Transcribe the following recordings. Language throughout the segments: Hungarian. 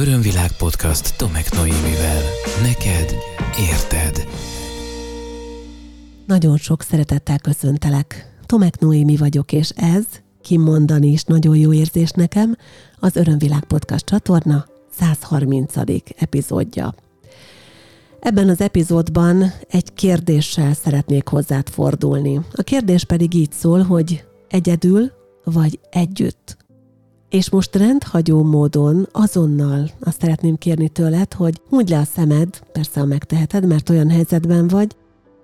Örömvilág podcast Tomek Noémivel. Neked érted. Nagyon sok szeretettel köszöntelek. Tomek Noémi vagyok, és ez, kimondani is nagyon jó érzés nekem, az Örömvilág podcast csatorna 130. epizódja. Ebben az epizódban egy kérdéssel szeretnék hozzád fordulni. A kérdés pedig így szól, hogy egyedül vagy együtt. És most rendhagyó módon azonnal azt szeretném kérni tőled, hogy húgy le a szemed, persze, ha megteheted, mert olyan helyzetben vagy,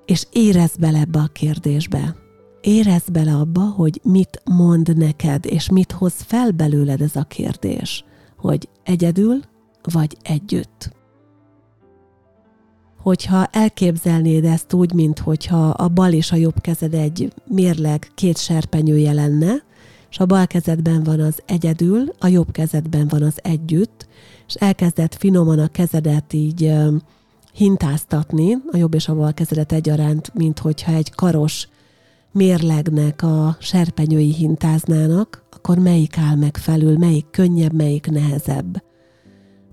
és érezd bele ebbe a kérdésbe. Érezd bele abba, hogy mit mond neked, és mit hoz fel belőled ez a kérdés, hogy egyedül vagy együtt. Hogyha elképzelnéd ezt úgy, mint hogyha a bal és a jobb kezed egy mérleg két serpenyője lenne, és a bal kezedben van az egyedül, a jobb kezedben van az együtt, és elkezdett finoman a kezedet így hintáztatni, a jobb és a bal kezedet egyaránt, mint hogyha egy karos mérlegnek a serpenyői hintáznának, akkor melyik áll meg felül, melyik könnyebb, melyik nehezebb?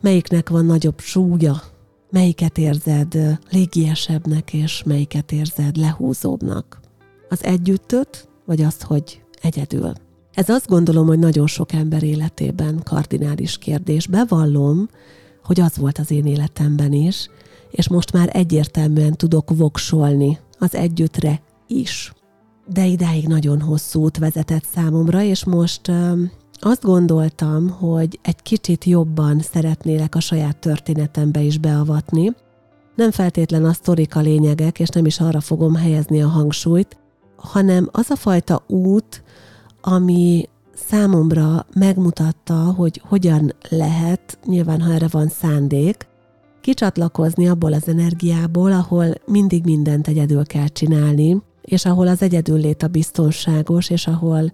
Melyiknek van nagyobb súlya, melyiket érzed légiesebbnek, és melyiket érzed lehúzóbbnak? Az együttöt, vagy azt, hogy egyedül? Ez azt gondolom, hogy nagyon sok ember életében kardinális kérdés. Bevallom, hogy az volt az én életemben is, és most már egyértelműen tudok voksolni az együttre is. De idáig nagyon hosszú út vezetett számomra, és most ö, azt gondoltam, hogy egy kicsit jobban szeretnélek a saját történetembe is beavatni. Nem feltétlen a sztorik lényegek, és nem is arra fogom helyezni a hangsúlyt, hanem az a fajta út, ami számomra megmutatta, hogy hogyan lehet, nyilván ha erre van szándék, kicsatlakozni abból az energiából, ahol mindig mindent egyedül kell csinálni, és ahol az egyedül lét a biztonságos, és ahol,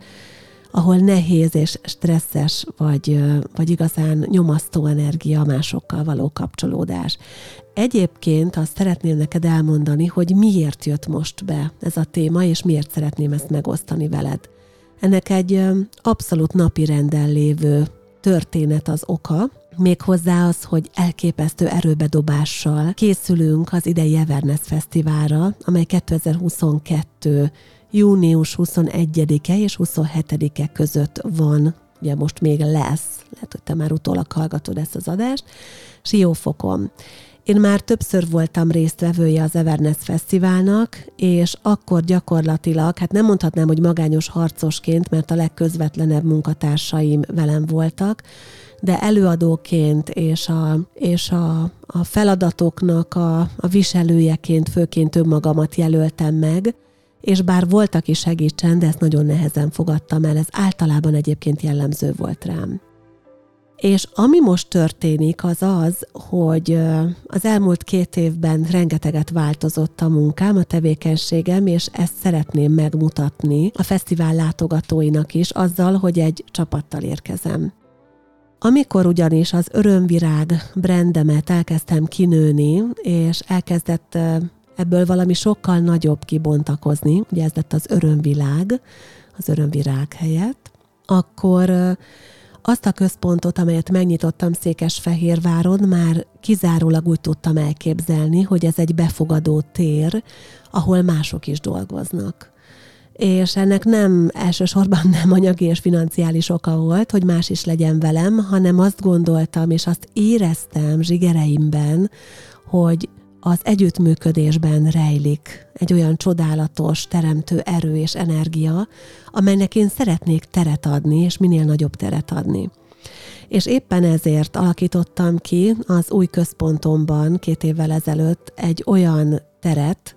ahol nehéz és stresszes, vagy, vagy igazán nyomasztó energia másokkal való kapcsolódás. Egyébként azt szeretném neked elmondani, hogy miért jött most be ez a téma, és miért szeretném ezt megosztani veled. Ennek egy abszolút napi renden lévő történet az oka, méghozzá az, hogy elképesztő erőbedobással készülünk az idei Everness Fesztiválra, amely 2022 június 21-e és 27-e között van, ugye most még lesz, lehet, hogy te már utólag hallgatod ezt az adást, Siófokon. Én már többször voltam résztvevője az Everness Fesztiválnak, és akkor gyakorlatilag, hát nem mondhatnám, hogy magányos harcosként, mert a legközvetlenebb munkatársaim velem voltak, de előadóként és a, és a, a feladatoknak a, a viselőjeként főként önmagamat jelöltem meg, és bár volt, aki segítsen, de ezt nagyon nehezen fogadtam el, ez általában egyébként jellemző volt rám. És ami most történik, az az, hogy az elmúlt két évben rengeteget változott a munkám, a tevékenységem, és ezt szeretném megmutatni a fesztivál látogatóinak is, azzal, hogy egy csapattal érkezem. Amikor ugyanis az örömvirág brandemet elkezdtem kinőni, és elkezdett ebből valami sokkal nagyobb kibontakozni, ugye ez lett az örömvilág, az örömvirág helyett, akkor azt a központot, amelyet megnyitottam Székesfehérváron, már kizárólag úgy tudtam elképzelni, hogy ez egy befogadó tér, ahol mások is dolgoznak. És ennek nem elsősorban nem anyagi és financiális oka volt, hogy más is legyen velem, hanem azt gondoltam, és azt éreztem zsigereimben, hogy az együttműködésben rejlik egy olyan csodálatos, teremtő erő és energia, amelynek én szeretnék teret adni, és minél nagyobb teret adni. És éppen ezért alakítottam ki az új központomban két évvel ezelőtt egy olyan teret,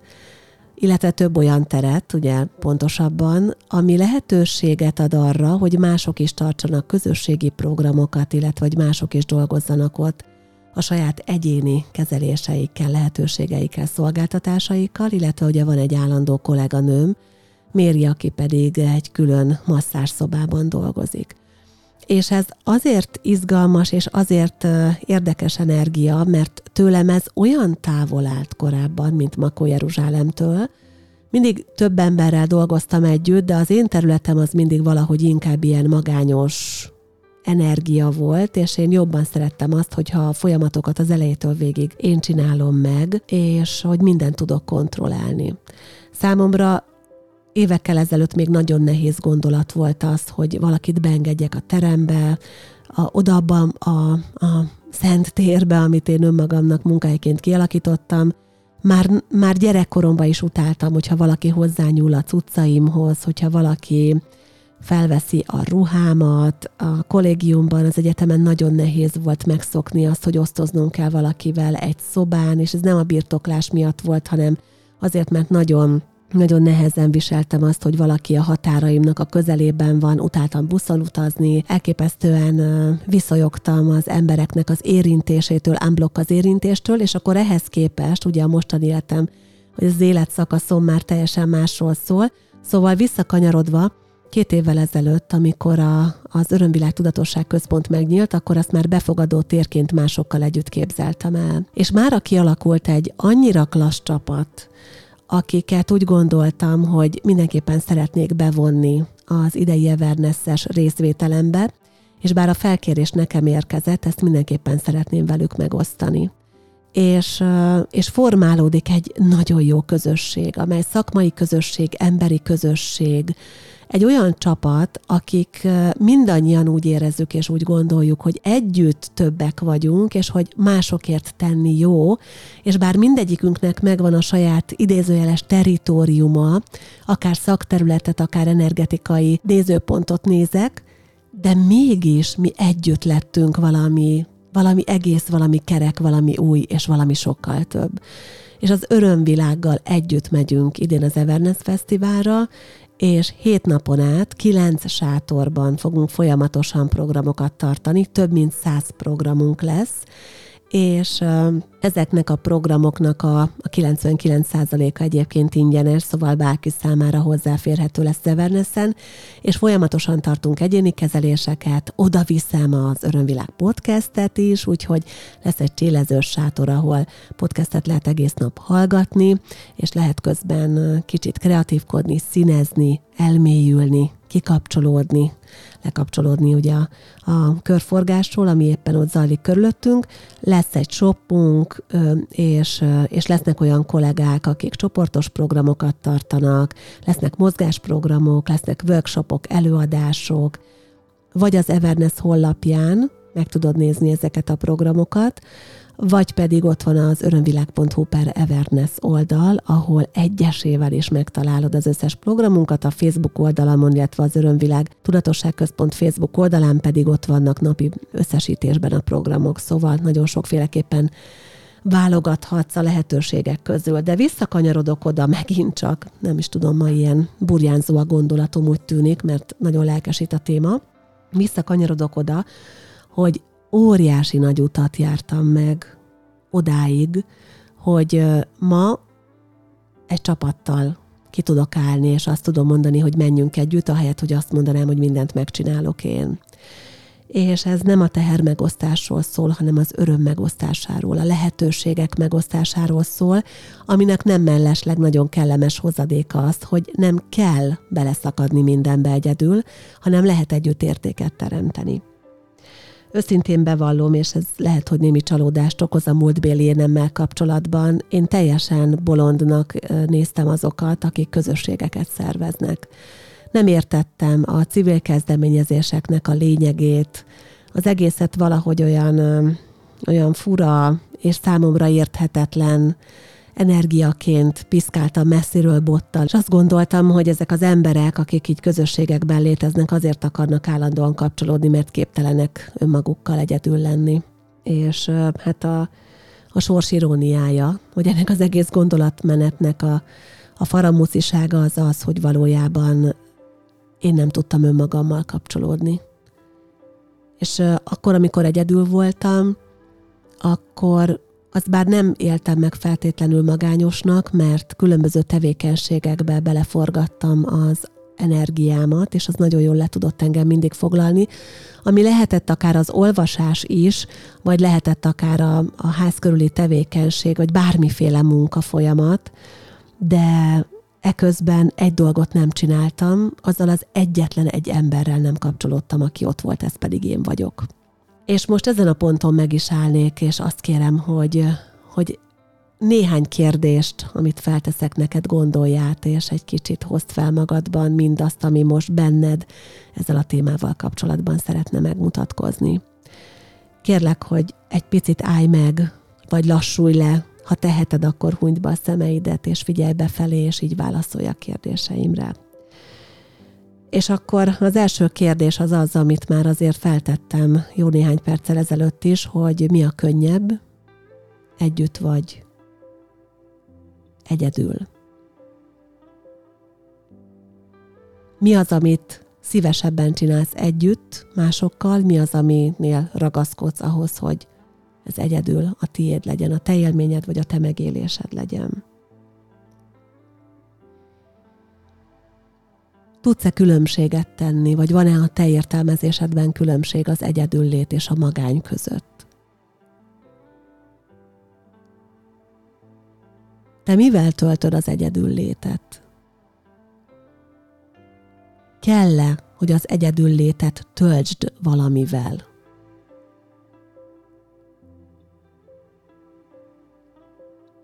illetve több olyan teret, ugye pontosabban, ami lehetőséget ad arra, hogy mások is tartsanak közösségi programokat, illetve hogy mások is dolgozzanak ott a saját egyéni kezeléseikkel, lehetőségeikkel, szolgáltatásaikkal, illetve ugye van egy állandó kolléganőm, Méri, aki pedig egy külön masszásszobában dolgozik. És ez azért izgalmas és azért érdekes energia, mert tőlem ez olyan távol állt korábban, mint Makó Jeruzsálemtől. Mindig több emberrel dolgoztam együtt, de az én területem az mindig valahogy inkább ilyen magányos, energia volt, és én jobban szerettem azt, hogyha a folyamatokat az elejétől végig én csinálom meg, és hogy mindent tudok kontrollálni. Számomra évekkel ezelőtt még nagyon nehéz gondolat volt az, hogy valakit beengedjek a terembe, a, oda abba a, a szent térbe, amit én önmagamnak munkáiként kialakítottam, már, már gyerekkoromban is utáltam, hogyha valaki hozzányúl a cuccaimhoz, hogyha valaki felveszi a ruhámat. A kollégiumban, az egyetemen nagyon nehéz volt megszokni azt, hogy osztoznunk kell valakivel egy szobán, és ez nem a birtoklás miatt volt, hanem azért, mert nagyon nagyon nehezen viseltem azt, hogy valaki a határaimnak a közelében van, utáltam buszon utazni, elképesztően viszonyogtam az embereknek az érintésétől, unblock az érintéstől, és akkor ehhez képest, ugye a mostani életem, hogy az életszakaszom már teljesen másról szól, szóval visszakanyarodva, Két évvel ezelőtt, amikor a, az Örömvilág Tudatosság Központ megnyílt, akkor azt már befogadó térként másokkal együtt képzeltem el. És már kialakult egy annyira klassz csapat, akiket úgy gondoltam, hogy mindenképpen szeretnék bevonni az idei Everness-es részvételembe, és bár a felkérés nekem érkezett, ezt mindenképpen szeretném velük megosztani. És, és formálódik egy nagyon jó közösség, amely szakmai közösség, emberi közösség, egy olyan csapat, akik mindannyian úgy érezzük és úgy gondoljuk, hogy együtt többek vagyunk, és hogy másokért tenni jó, és bár mindegyikünknek megvan a saját idézőjeles teritoriuma, akár szakterületet, akár energetikai nézőpontot nézek, de mégis mi együtt lettünk valami, valami egész, valami kerek, valami új, és valami sokkal több. És az örömvilággal együtt megyünk idén az Everness Fesztiválra, és hét napon át kilenc sátorban fogunk folyamatosan programokat tartani, több mint száz programunk lesz, és ezeknek a programoknak a, a 99%-a egyébként ingyenes, szóval bárki számára hozzáférhető lesz Zevernessen, és folyamatosan tartunk egyéni kezeléseket, oda viszem az Örömvilág podcastet is, úgyhogy lesz egy csélezős sátor, ahol podcastet lehet egész nap hallgatni, és lehet közben kicsit kreatívkodni, színezni, elmélyülni, kikapcsolódni, lekapcsolódni ugye a, a körforgásról, ami éppen ott zajlik körülöttünk. Lesz egy shopunk, és, és lesznek olyan kollégák, akik csoportos programokat tartanak, lesznek mozgásprogramok, lesznek workshopok, előadások, vagy az Everness honlapján meg tudod nézni ezeket a programokat, vagy pedig ott van az örömvilág.hu per Everness oldal, ahol egyesével is megtalálod az összes programunkat, a Facebook oldalamon, illetve az Örömvilág Tudatosságközpont Facebook oldalán pedig ott vannak napi összesítésben a programok, szóval nagyon sokféleképpen válogathatsz a lehetőségek közül, de visszakanyarodok oda megint csak, nem is tudom, ma ilyen burjánzó a gondolatom úgy tűnik, mert nagyon lelkesít a téma, visszakanyarodok oda, hogy óriási nagy utat jártam meg odáig, hogy ma egy csapattal ki tudok állni, és azt tudom mondani, hogy menjünk együtt, ahelyett, hogy azt mondanám, hogy mindent megcsinálok én. És ez nem a teher megosztásról szól, hanem az öröm megosztásáról, a lehetőségek megosztásáról szól, aminek nem mellesleg nagyon kellemes hozadéka az, hogy nem kell beleszakadni mindenbe egyedül, hanem lehet együtt értéket teremteni. Őszintén bevallom, és ez lehet, hogy némi csalódást okoz a múltbéli énemmel kapcsolatban. Én teljesen bolondnak néztem azokat, akik közösségeket szerveznek. Nem értettem a civil kezdeményezéseknek a lényegét, az egészet valahogy olyan, olyan fura és számomra érthetetlen energiaként piszkáltam messziről bottal, és azt gondoltam, hogy ezek az emberek, akik így közösségekben léteznek, azért akarnak állandóan kapcsolódni, mert képtelenek önmagukkal egyedül lenni. És hát a, a sors iróniája, hogy ennek az egész gondolatmenetnek a, a faramuszisága az az, hogy valójában én nem tudtam önmagammal kapcsolódni. És akkor, amikor egyedül voltam, akkor azt bár nem éltem meg feltétlenül magányosnak, mert különböző tevékenységekbe beleforgattam az energiámat, és az nagyon jól le tudott engem mindig foglalni, ami lehetett akár az olvasás is, vagy lehetett akár a, a ház körüli tevékenység, vagy bármiféle munka folyamat, de eközben egy dolgot nem csináltam, azzal az egyetlen egy emberrel nem kapcsolódtam, aki ott volt, ez pedig én vagyok. És most ezen a ponton meg is állnék, és azt kérem, hogy, hogy néhány kérdést, amit felteszek neked, gondolját, és egy kicsit hozd fel magadban mindazt, ami most benned ezzel a témával kapcsolatban szeretne megmutatkozni. Kérlek, hogy egy picit állj meg, vagy lassulj le, ha teheted, akkor hunyd be a szemeidet, és figyelj befelé, és így válaszolj a kérdéseimre. És akkor az első kérdés az az, amit már azért feltettem jó néhány perccel ezelőtt is, hogy mi a könnyebb, együtt vagy egyedül. Mi az, amit szívesebben csinálsz együtt másokkal, mi az, aminél ragaszkodsz ahhoz, hogy ez egyedül a tiéd legyen, a te élményed vagy a te megélésed legyen. Tudsz-e különbséget tenni, vagy van-e a te értelmezésedben különbség az egyedüllét és a magány között? Te mivel töltöd az egyedüllétet? Kell-e, hogy az egyedüllétet töltsd valamivel?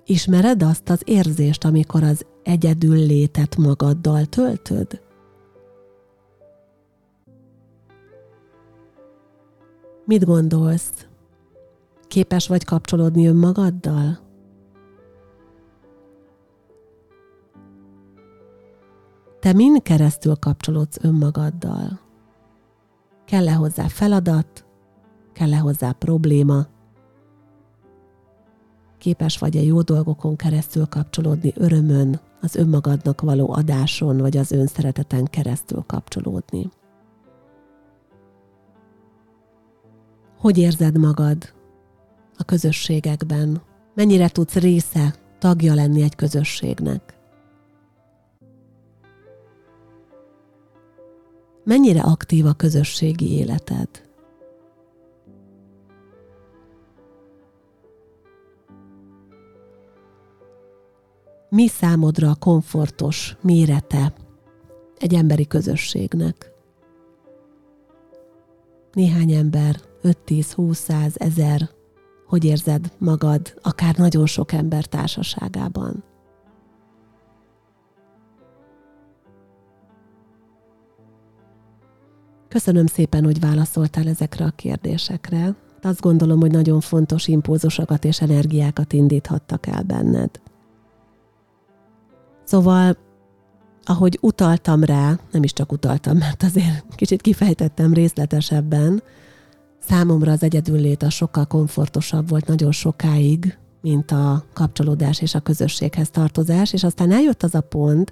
Ismered azt az érzést, amikor az egyedül létet magaddal töltöd? Mit gondolsz? Képes vagy kapcsolódni önmagaddal? Te mind keresztül kapcsolódsz önmagaddal? Kell-e hozzá feladat? Kell-e hozzá probléma? Képes vagy-e jó dolgokon keresztül kapcsolódni örömön, az önmagadnak való adáson, vagy az önszereteten keresztül kapcsolódni? Hogy érzed magad a közösségekben? Mennyire tudsz része, tagja lenni egy közösségnek? Mennyire aktív a közösségi életed? Mi számodra a komfortos mérete egy emberi közösségnek? Néhány ember, 5-10-20-100 ezer, hogy érzed magad akár nagyon sok ember társaságában? Köszönöm szépen, hogy válaszoltál ezekre a kérdésekre. Azt gondolom, hogy nagyon fontos impulzusokat és energiákat indíthattak el benned. Szóval, ahogy utaltam rá, nem is csak utaltam, mert azért kicsit kifejtettem részletesebben, számomra az egyedüllét a sokkal komfortosabb volt nagyon sokáig, mint a kapcsolódás és a közösséghez tartozás, és aztán eljött az a pont,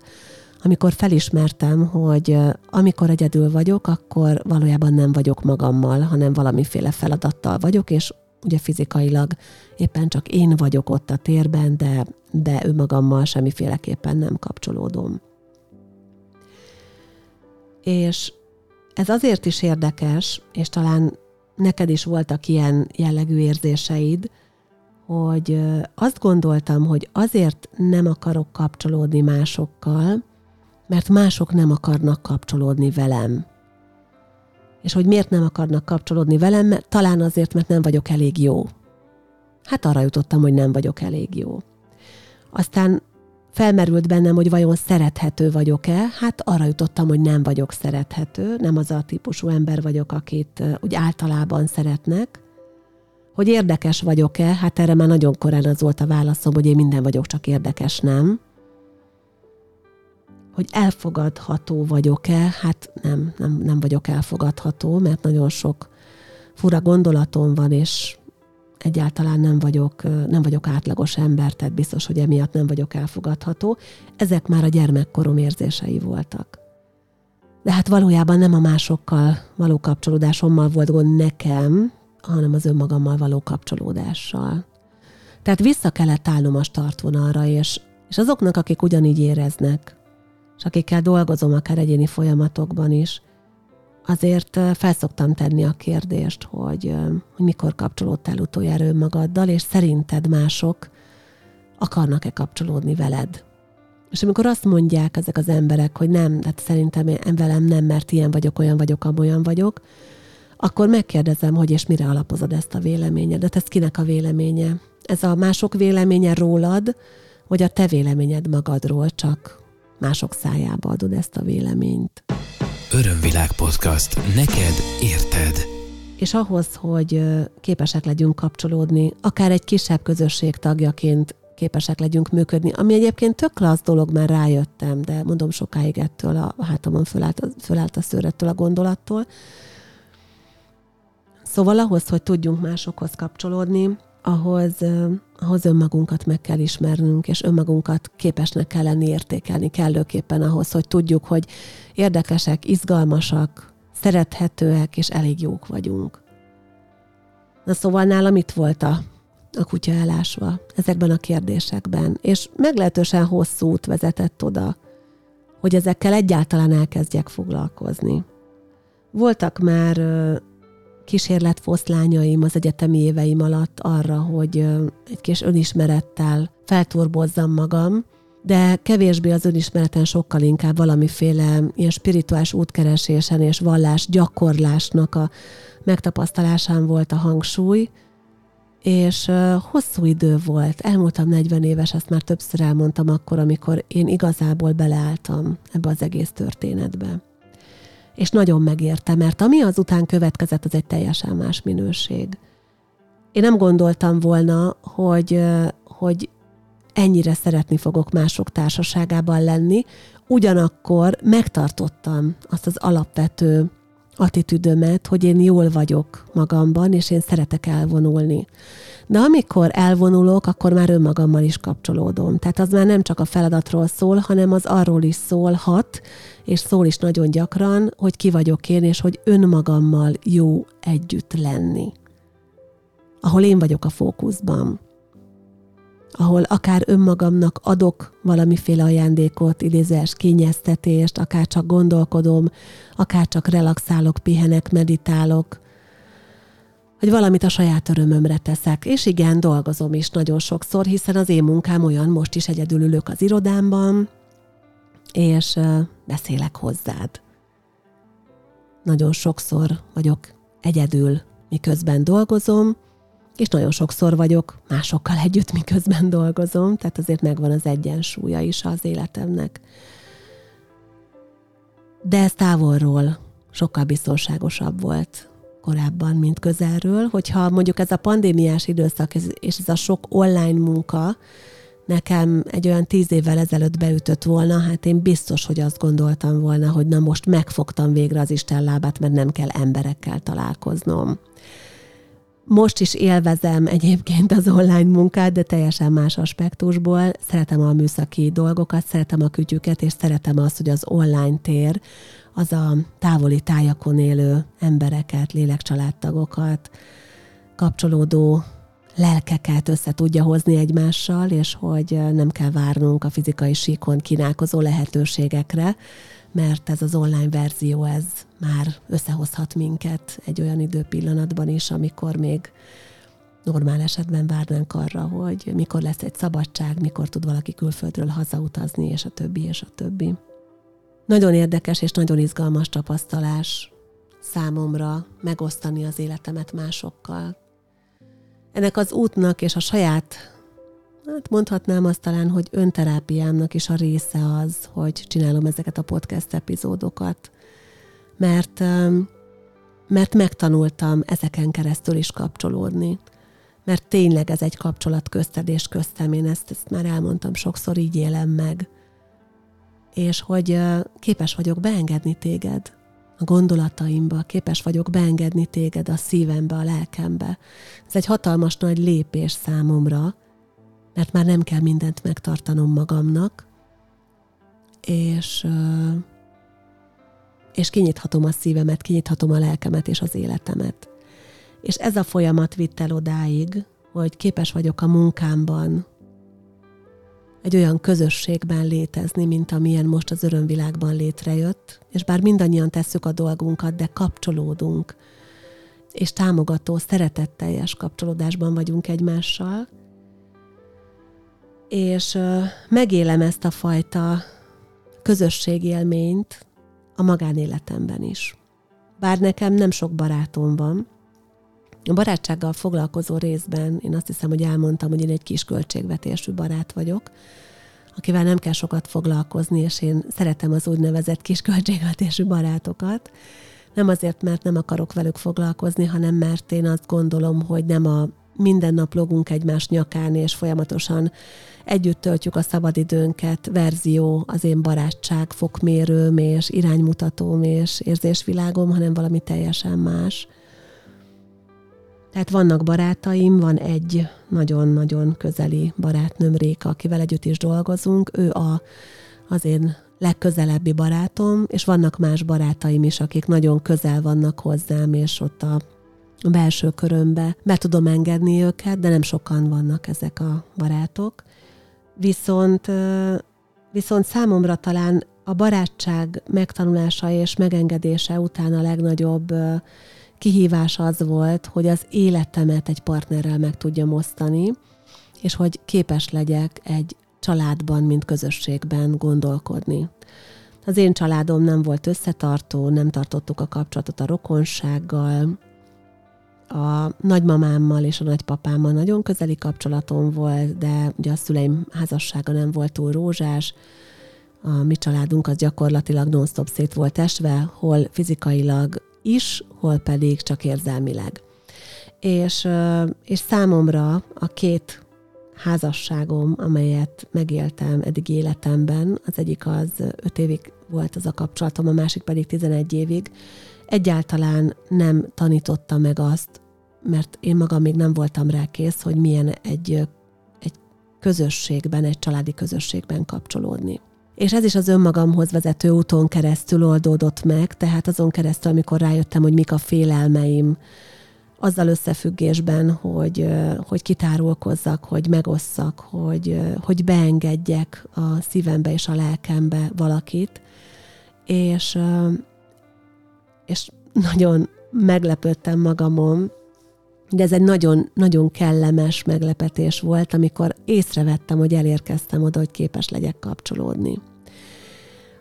amikor felismertem, hogy amikor egyedül vagyok, akkor valójában nem vagyok magammal, hanem valamiféle feladattal vagyok, és ugye fizikailag éppen csak én vagyok ott a térben, de, de önmagammal semmiféleképpen nem kapcsolódom. És ez azért is érdekes, és talán neked is voltak ilyen jellegű érzéseid, hogy azt gondoltam, hogy azért nem akarok kapcsolódni másokkal, mert mások nem akarnak kapcsolódni velem. És hogy miért nem akarnak kapcsolódni velem, mert talán azért, mert nem vagyok elég jó. Hát arra jutottam, hogy nem vagyok elég jó. Aztán felmerült bennem, hogy vajon szerethető vagyok-e, hát arra jutottam, hogy nem vagyok szerethető, nem az a típusú ember vagyok, akit úgy általában szeretnek. Hogy érdekes vagyok-e, hát erre már nagyon korán az volt a válaszom, hogy én minden vagyok, csak érdekes nem. Hogy elfogadható vagyok-e, hát nem, nem, nem vagyok elfogadható, mert nagyon sok fura gondolatom van, és egyáltalán nem vagyok, nem vagyok átlagos ember, tehát biztos, hogy emiatt nem vagyok elfogadható. Ezek már a gyermekkorom érzései voltak. De hát valójában nem a másokkal való kapcsolódásommal volt gond nekem, hanem az önmagammal való kapcsolódással. Tehát vissza kellett állnom a startvonalra, és, és azoknak, akik ugyanígy éreznek, és akikkel dolgozom akár egyéni folyamatokban is, azért felszoktam tenni a kérdést, hogy, hogy mikor kapcsolódtál utoljára önmagaddal, és szerinted mások akarnak-e kapcsolódni veled. És amikor azt mondják ezek az emberek, hogy nem, hát szerintem én velem nem, mert ilyen vagyok, olyan vagyok, amolyan vagyok, akkor megkérdezem, hogy és mire alapozod ezt a véleményedet, ez kinek a véleménye? Ez a mások véleménye rólad, vagy a te véleményed magadról, csak mások szájába adod ezt a véleményt. Örömvilág podcast. Neked érted. És ahhoz, hogy képesek legyünk kapcsolódni, akár egy kisebb közösség tagjaként képesek legyünk működni, ami egyébként tök klassz dolog, már rájöttem, de mondom sokáig ettől a hátamon fölállt, fölállt a szőrettől a gondolattól. Szóval ahhoz, hogy tudjunk másokhoz kapcsolódni, ahhoz, ahhoz önmagunkat meg kell ismernünk, és önmagunkat képesnek kell lenni értékelni kellőképpen ahhoz, hogy tudjuk, hogy érdekesek, izgalmasak, szerethetőek, és elég jók vagyunk. Na szóval nálam itt volt a, a kutya elásva ezekben a kérdésekben, és meglehetősen hosszú út vezetett oda, hogy ezekkel egyáltalán elkezdjek foglalkozni. Voltak már kísérletfoszlányaim az egyetemi éveim alatt arra, hogy egy kis önismerettel felturbozzam magam, de kevésbé az önismereten sokkal inkább valamiféle ilyen spirituális útkeresésen és vallás gyakorlásnak a megtapasztalásán volt a hangsúly, és hosszú idő volt, elmúltam 40 éves, ezt már többször elmondtam akkor, amikor én igazából beleálltam ebbe az egész történetbe és nagyon megérte, mert ami azután következett, az egy teljesen más minőség. Én nem gondoltam volna, hogy, hogy ennyire szeretni fogok mások társaságában lenni, ugyanakkor megtartottam azt az alapvető attitűdömet, hogy én jól vagyok magamban, és én szeretek elvonulni. De amikor elvonulok, akkor már önmagammal is kapcsolódom. Tehát az már nem csak a feladatról szól, hanem az arról is szólhat, és szól is nagyon gyakran, hogy ki vagyok én, és hogy önmagammal jó együtt lenni. Ahol én vagyok a fókuszban ahol akár önmagamnak adok valamiféle ajándékot, idézés, kényeztetést, akár csak gondolkodom, akár csak relaxálok, pihenek, meditálok, hogy valamit a saját örömömre teszek. És igen, dolgozom is nagyon sokszor, hiszen az én munkám olyan, most is egyedül ülök az irodámban, és beszélek hozzád. Nagyon sokszor vagyok egyedül, miközben dolgozom, és nagyon sokszor vagyok másokkal együtt, miközben dolgozom, tehát azért megvan az egyensúlya is az életemnek. De ez távolról sokkal biztonságosabb volt korábban, mint közelről, hogyha mondjuk ez a pandémiás időszak és ez a sok online munka nekem egy olyan tíz évvel ezelőtt beütött volna, hát én biztos, hogy azt gondoltam volna, hogy na most megfogtam végre az Isten lábát, mert nem kell emberekkel találkoznom. Most is élvezem egyébként az online munkát, de teljesen más aspektusból. Szeretem a műszaki dolgokat, szeretem a kütyüket, és szeretem azt, hogy az online tér az a távoli tájakon élő embereket, lélekcsaládtagokat, kapcsolódó lelkeket össze tudja hozni egymással, és hogy nem kell várnunk a fizikai síkon kínálkozó lehetőségekre, mert ez az online verzió, ez már összehozhat minket egy olyan időpillanatban is, amikor még normál esetben várnánk arra, hogy mikor lesz egy szabadság, mikor tud valaki külföldről hazautazni, és a többi, és a többi. Nagyon érdekes és nagyon izgalmas tapasztalás számomra megosztani az életemet másokkal. Ennek az útnak és a saját hát mondhatnám azt talán, hogy önterápiámnak is a része az, hogy csinálom ezeket a podcast epizódokat. Mert, mert megtanultam ezeken keresztül is kapcsolódni. Mert tényleg ez egy kapcsolat közted és köztem, én ezt, ezt már elmondtam sokszor, így élem meg. És hogy képes vagyok beengedni téged a gondolataimba, képes vagyok beengedni téged a szívembe, a lelkembe. Ez egy hatalmas nagy lépés számomra, mert már nem kell mindent megtartanom magamnak, és, és kinyithatom a szívemet, kinyithatom a lelkemet és az életemet. És ez a folyamat vitt el odáig, hogy képes vagyok a munkámban egy olyan közösségben létezni, mint amilyen most az örömvilágban létrejött, és bár mindannyian tesszük a dolgunkat, de kapcsolódunk, és támogató, szeretetteljes kapcsolódásban vagyunk egymással, és megélem ezt a fajta közösségélményt a magánéletemben is. Bár nekem nem sok barátom van, a barátsággal foglalkozó részben én azt hiszem, hogy elmondtam, hogy én egy kis költségvetésű barát vagyok, akivel nem kell sokat foglalkozni, és én szeretem az úgynevezett kis költségvetésű barátokat. Nem azért, mert nem akarok velük foglalkozni, hanem mert én azt gondolom, hogy nem a minden nap logunk egymás nyakán, és folyamatosan együtt töltjük a szabadidőnket, verzió az én barátság, fokmérőm és iránymutatóm és érzésvilágom, hanem valami teljesen más. Tehát vannak barátaim, van egy nagyon-nagyon közeli barátnőm Réka, akivel együtt is dolgozunk. Ő a, az én legközelebbi barátom, és vannak más barátaim is, akik nagyon közel vannak hozzám, és ott a a belső körömbe be tudom engedni őket, de nem sokan vannak ezek a barátok. Viszont, viszont számomra talán a barátság megtanulása és megengedése után a legnagyobb kihívás az volt, hogy az életemet egy partnerrel meg tudjam osztani, és hogy képes legyek egy családban, mint közösségben gondolkodni. Az én családom nem volt összetartó, nem tartottuk a kapcsolatot a rokonsággal, a nagymamámmal és a nagypapámmal nagyon közeli kapcsolatom volt, de ugye a szüleim házassága nem volt túl rózsás, a mi családunk az gyakorlatilag non-stop szét volt esve, hol fizikailag is, hol pedig csak érzelmileg. És, és számomra a két házasságom, amelyet megéltem eddig életemben, az egyik az öt évig volt az a kapcsolatom, a másik pedig 11 évig, egyáltalán nem tanította meg azt, mert én magam még nem voltam rá kész, hogy milyen egy, egy közösségben, egy családi közösségben kapcsolódni. És ez is az önmagamhoz vezető úton keresztül oldódott meg, tehát azon keresztül, amikor rájöttem, hogy mik a félelmeim, azzal összefüggésben, hogy, hogy kitárulkozzak, hogy megosszak, hogy, hogy beengedjek a szívembe és a lelkembe valakit, és, és nagyon meglepődtem magamon, de ez egy nagyon, nagyon kellemes meglepetés volt, amikor észrevettem, hogy elérkeztem oda, hogy képes legyek kapcsolódni.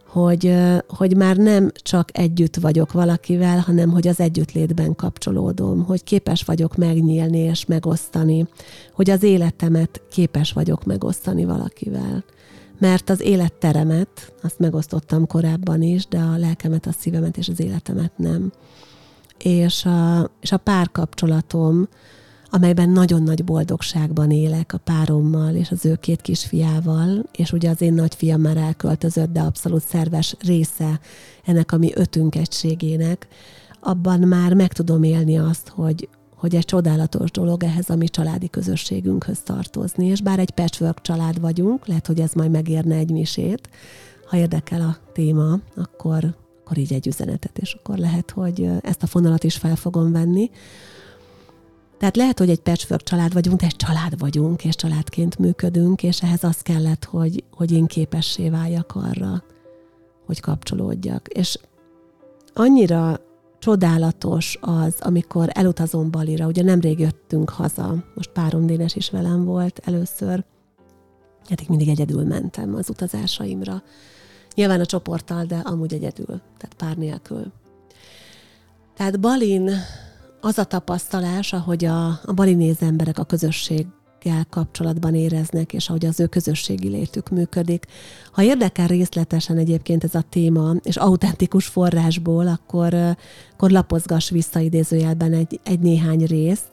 Hogy, hogy már nem csak együtt vagyok valakivel, hanem hogy az együttlétben kapcsolódom, hogy képes vagyok megnyílni és megosztani, hogy az életemet képes vagyok megosztani valakivel. Mert az életteremet, azt megosztottam korábban is, de a lelkemet, a szívemet és az életemet nem. És a, és a párkapcsolatom, amelyben nagyon nagy boldogságban élek a párommal és az ő két kisfiával, és ugye az én nagyfiam már elköltözött, de abszolút szerves része ennek a mi ötünk egységének, abban már meg tudom élni azt, hogy, hogy egy csodálatos dolog ehhez a mi családi közösségünkhöz tartozni, és bár egy patchwork család vagyunk, lehet, hogy ez majd megérne egy misét, ha érdekel a téma, akkor akkor így egy üzenetet, és akkor lehet, hogy ezt a fonalat is fel fogom venni. Tehát lehet, hogy egy patchwork család vagyunk, de egy család vagyunk, és családként működünk, és ehhez az kellett, hogy, hogy én képessé váljak arra, hogy kapcsolódjak. És annyira csodálatos az, amikor elutazom Balira, ugye nemrég jöttünk haza, most párom Dénes is velem volt először, eddig mindig egyedül mentem az utazásaimra, Nyilván a csoporttal, de amúgy egyedül, tehát pár nélkül. Tehát Balin az a tapasztalás, ahogy a, a balinéz emberek a közösség kapcsolatban éreznek, és ahogy az ő közösségi létük működik. Ha érdekel részletesen egyébként ez a téma, és autentikus forrásból, akkor, akkor lapozgass vissza idézőjelben egy, egy néhány részt,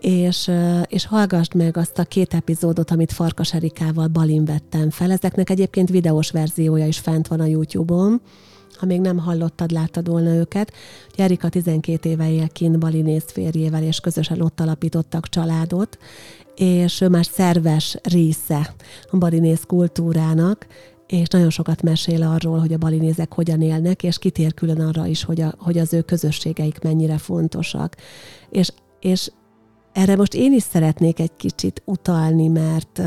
és, és hallgassd meg azt a két epizódot, amit Farkas Erikával Balin vettem fel. Ezeknek egyébként videós verziója is fent van a YouTube-on, ha még nem hallottad, láttad volna őket. Erika 12 éve él kint Balinész férjével, és közösen ott alapítottak családot, és ő már szerves része a balinész kultúrának, és nagyon sokat mesél arról, hogy a balinézek hogyan élnek, és kitér külön arra is, hogy, a, hogy az ő közösségeik mennyire fontosak. És, és erre most én is szeretnék egy kicsit utalni, mert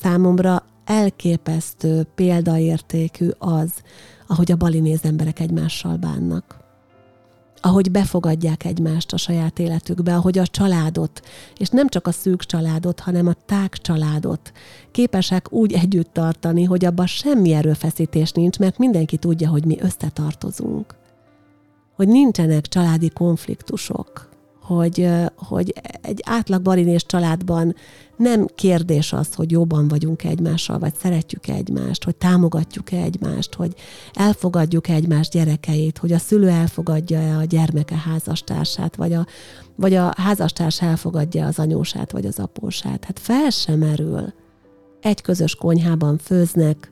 számomra elképesztő példaértékű az, ahogy a balinéz emberek egymással bánnak. Ahogy befogadják egymást a saját életükbe, ahogy a családot, és nem csak a szűk családot, hanem a tág családot képesek úgy együtt tartani, hogy abban semmi erőfeszítés nincs, mert mindenki tudja, hogy mi összetartozunk. Hogy nincsenek családi konfliktusok, hogy, hogy egy átlag barinés családban nem kérdés az, hogy jobban vagyunk egymással, vagy szeretjük egymást, hogy támogatjuk-e egymást, hogy elfogadjuk-e egymás gyerekeit, hogy a szülő elfogadja-e a gyermeke házastársát, vagy a, vagy a házastárs elfogadja az anyósát, vagy az apósát. Hát fel sem merül. Egy közös konyhában főznek,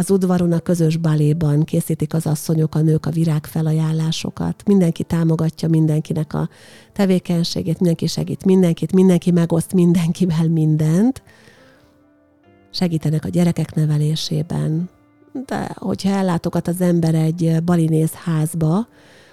az udvaron a közös baléban készítik az asszonyok, a nők a virágfelajánlásokat. Mindenki támogatja mindenkinek a tevékenységét, mindenki segít mindenkit, mindenki megoszt mindenkivel mindent. Segítenek a gyerekek nevelésében. De hogyha ellátogat az ember egy balinész házba,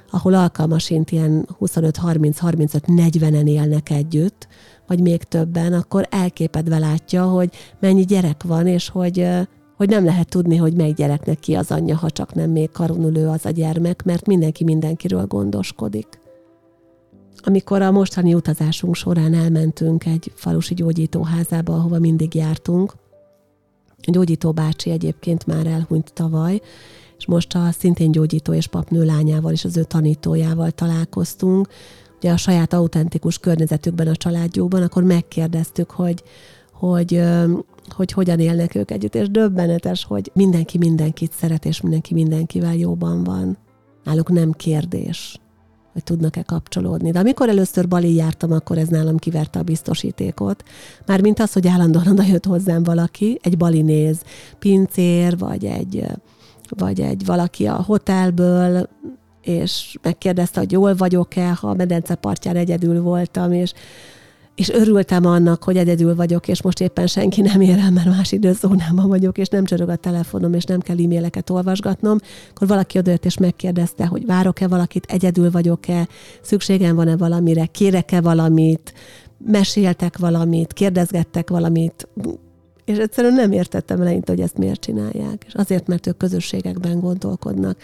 ahol alkalmasint ilyen 25-30-35-40-en élnek együtt, vagy még többen, akkor elképedve látja, hogy mennyi gyerek van, és hogy hogy nem lehet tudni, hogy melyik gyereknek ki az anyja, ha csak nem még karonülő az a gyermek, mert mindenki mindenkiről gondoskodik. Amikor a mostani utazásunk során elmentünk egy falusi gyógyítóházába, ahova mindig jártunk, a gyógyító bácsi egyébként már elhunyt tavaly, és most a szintén gyógyító és papnő lányával és az ő tanítójával találkoztunk, ugye a saját autentikus környezetükben, a családjukban, akkor megkérdeztük, hogy, hogy hogy hogyan élnek ők együtt, és döbbenetes, hogy mindenki mindenkit szeret, és mindenki mindenkivel jóban van. Náluk nem kérdés, hogy tudnak-e kapcsolódni. De amikor először Bali jártam, akkor ez nálam kiverte a biztosítékot. Mármint az, hogy állandóan oda jött hozzám valaki, egy Bali néz, pincér, vagy egy, vagy egy valaki a hotelből, és megkérdezte, hogy jól vagyok-e, ha a medence partján egyedül voltam, és és örültem annak, hogy egyedül vagyok, és most éppen senki nem ér el, mert más időzónában vagyok, és nem csörög a telefonom, és nem kell e-maileket olvasgatnom, akkor valaki odajött és megkérdezte, hogy várok-e valakit, egyedül vagyok-e, szükségem van-e valamire, kérek-e valamit, meséltek valamit, kérdezgettek valamit, és egyszerűen nem értettem eleinte, hogy ezt miért csinálják. És azért, mert ők közösségekben gondolkodnak.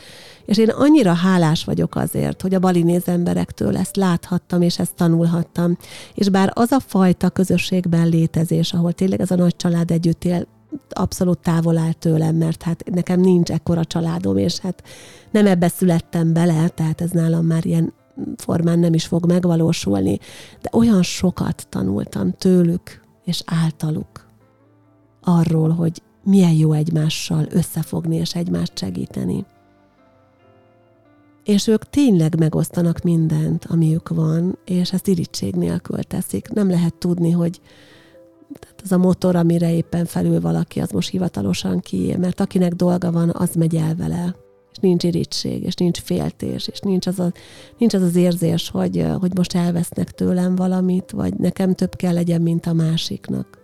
És én annyira hálás vagyok azért, hogy a balinéz emberektől ezt láthattam, és ezt tanulhattam. És bár az a fajta közösségben létezés, ahol tényleg ez a nagy család együtt él, abszolút távol áll tőlem, mert hát nekem nincs ekkora családom, és hát nem ebbe születtem bele, tehát ez nálam már ilyen formán nem is fog megvalósulni. De olyan sokat tanultam tőlük és általuk arról, hogy milyen jó egymással összefogni és egymást segíteni. És ők tényleg megosztanak mindent, amiük van, és ezt irítség nélkül teszik. Nem lehet tudni, hogy tehát az a motor, amire éppen felül valaki, az most hivatalosan kié, mert akinek dolga van, az megy el vele. És nincs irítség, és nincs féltés, és nincs az, a, nincs az az érzés, hogy, hogy most elvesznek tőlem valamit, vagy nekem több kell legyen, mint a másiknak.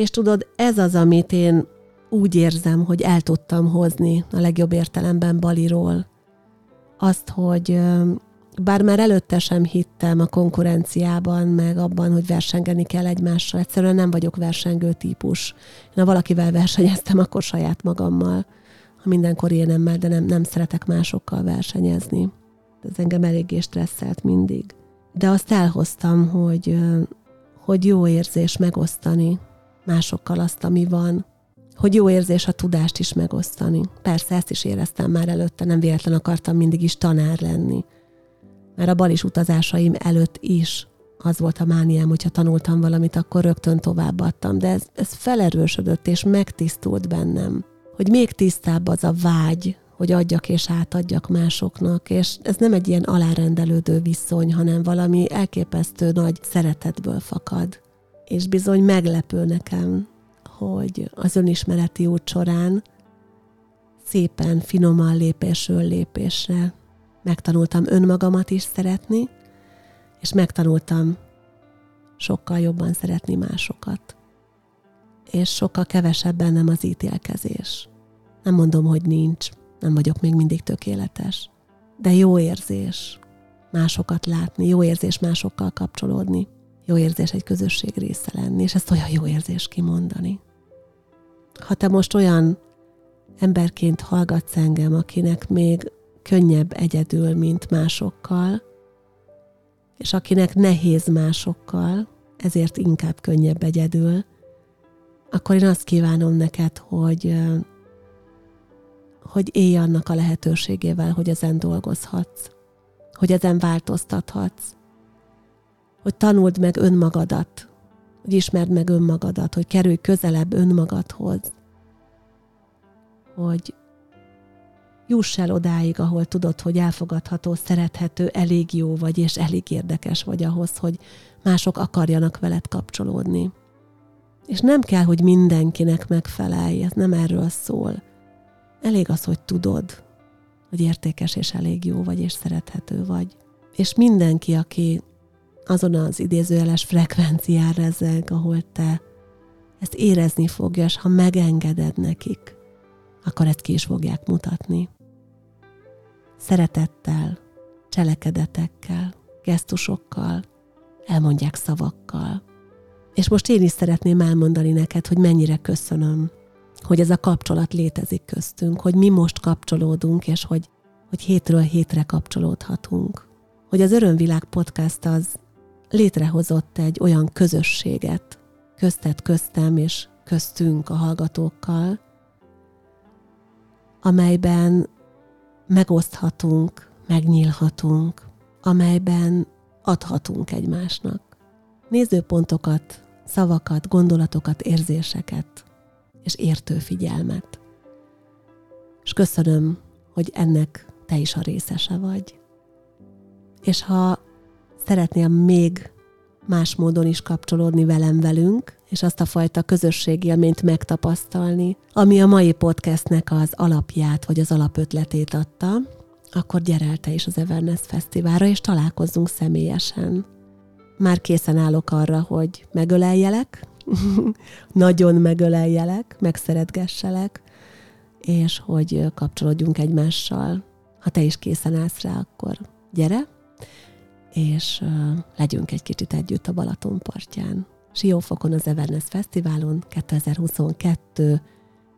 És tudod, ez az, amit én úgy érzem, hogy el tudtam hozni a legjobb értelemben Baliról. Azt, hogy bár már előtte sem hittem a konkurenciában, meg abban, hogy versengeni kell egymással. Egyszerűen nem vagyok versengő típus. Én ha valakivel versenyeztem, akkor saját magammal. Ha mindenkor énemmel, de nem, nem szeretek másokkal versenyezni. Ez engem eléggé stresszelt mindig. De azt elhoztam, hogy, hogy jó érzés megosztani másokkal azt, ami van, hogy jó érzés a tudást is megosztani. Persze ezt is éreztem már előtte, nem véletlen akartam mindig is tanár lenni. Mert a balis utazásaim előtt is az volt a mániám, hogyha tanultam valamit, akkor rögtön továbbadtam, de ez, ez felerősödött és megtisztult bennem, hogy még tisztább az a vágy, hogy adjak és átadjak másoknak, és ez nem egy ilyen alárendelődő viszony, hanem valami elképesztő nagy szeretetből fakad és bizony meglepő nekem, hogy az önismereti út során szépen, finoman lépésről lépésre megtanultam önmagamat is szeretni, és megtanultam sokkal jobban szeretni másokat. És sokkal kevesebb bennem az ítélkezés. Nem mondom, hogy nincs, nem vagyok még mindig tökéletes, de jó érzés másokat látni, jó érzés másokkal kapcsolódni jó érzés egy közösség része lenni, és ezt olyan jó érzés kimondani. Ha te most olyan emberként hallgatsz engem, akinek még könnyebb egyedül, mint másokkal, és akinek nehéz másokkal, ezért inkább könnyebb egyedül, akkor én azt kívánom neked, hogy, hogy élj annak a lehetőségével, hogy ezen dolgozhatsz, hogy ezen változtathatsz, hogy tanuld meg önmagadat, hogy ismerd meg önmagadat, hogy kerülj közelebb önmagadhoz, hogy juss el odáig, ahol tudod, hogy elfogadható, szerethető, elég jó vagy, és elég érdekes vagy ahhoz, hogy mások akarjanak veled kapcsolódni. És nem kell, hogy mindenkinek megfelelj, ez nem erről szól. Elég az, hogy tudod, hogy értékes és elég jó vagy, és szerethető vagy. És mindenki, aki azon az idézőjeles frekvencián rezeg, ahol te ezt érezni fogja, és ha megengeded nekik, akkor ezt ki is fogják mutatni. Szeretettel, cselekedetekkel, gesztusokkal, elmondják szavakkal. És most én is szeretném elmondani neked, hogy mennyire köszönöm, hogy ez a kapcsolat létezik köztünk, hogy mi most kapcsolódunk, és hogy, hogy hétről hétre kapcsolódhatunk. Hogy az Örömvilág podcast az létrehozott egy olyan közösséget, köztet köztem és köztünk a hallgatókkal, amelyben megoszthatunk, megnyílhatunk, amelyben adhatunk egymásnak. Nézőpontokat, szavakat, gondolatokat, érzéseket és értő figyelmet. És köszönöm, hogy ennek te is a részese vagy. És ha szeretnél még más módon is kapcsolódni velem velünk, és azt a fajta közösségélményt megtapasztalni, ami a mai podcastnek az alapját, vagy az alapötletét adta, akkor gyere el te is az Everness Fesztiválra, és találkozzunk személyesen. Már készen állok arra, hogy megöleljelek, nagyon megöleljelek, megszeretgesselek, és hogy kapcsolódjunk egymással. Ha te is készen állsz rá, akkor gyere, és legyünk egy kicsit együtt a Balaton partján. Siófokon az Everness Fesztiválon 2022.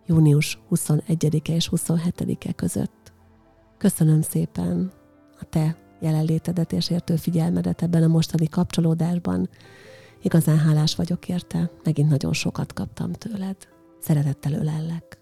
június 21-e és 27-e között. Köszönöm szépen a te jelenlétedet és értő figyelmedet ebben a mostani kapcsolódásban. Igazán hálás vagyok érte, megint nagyon sokat kaptam tőled. Szeretettel ölellek.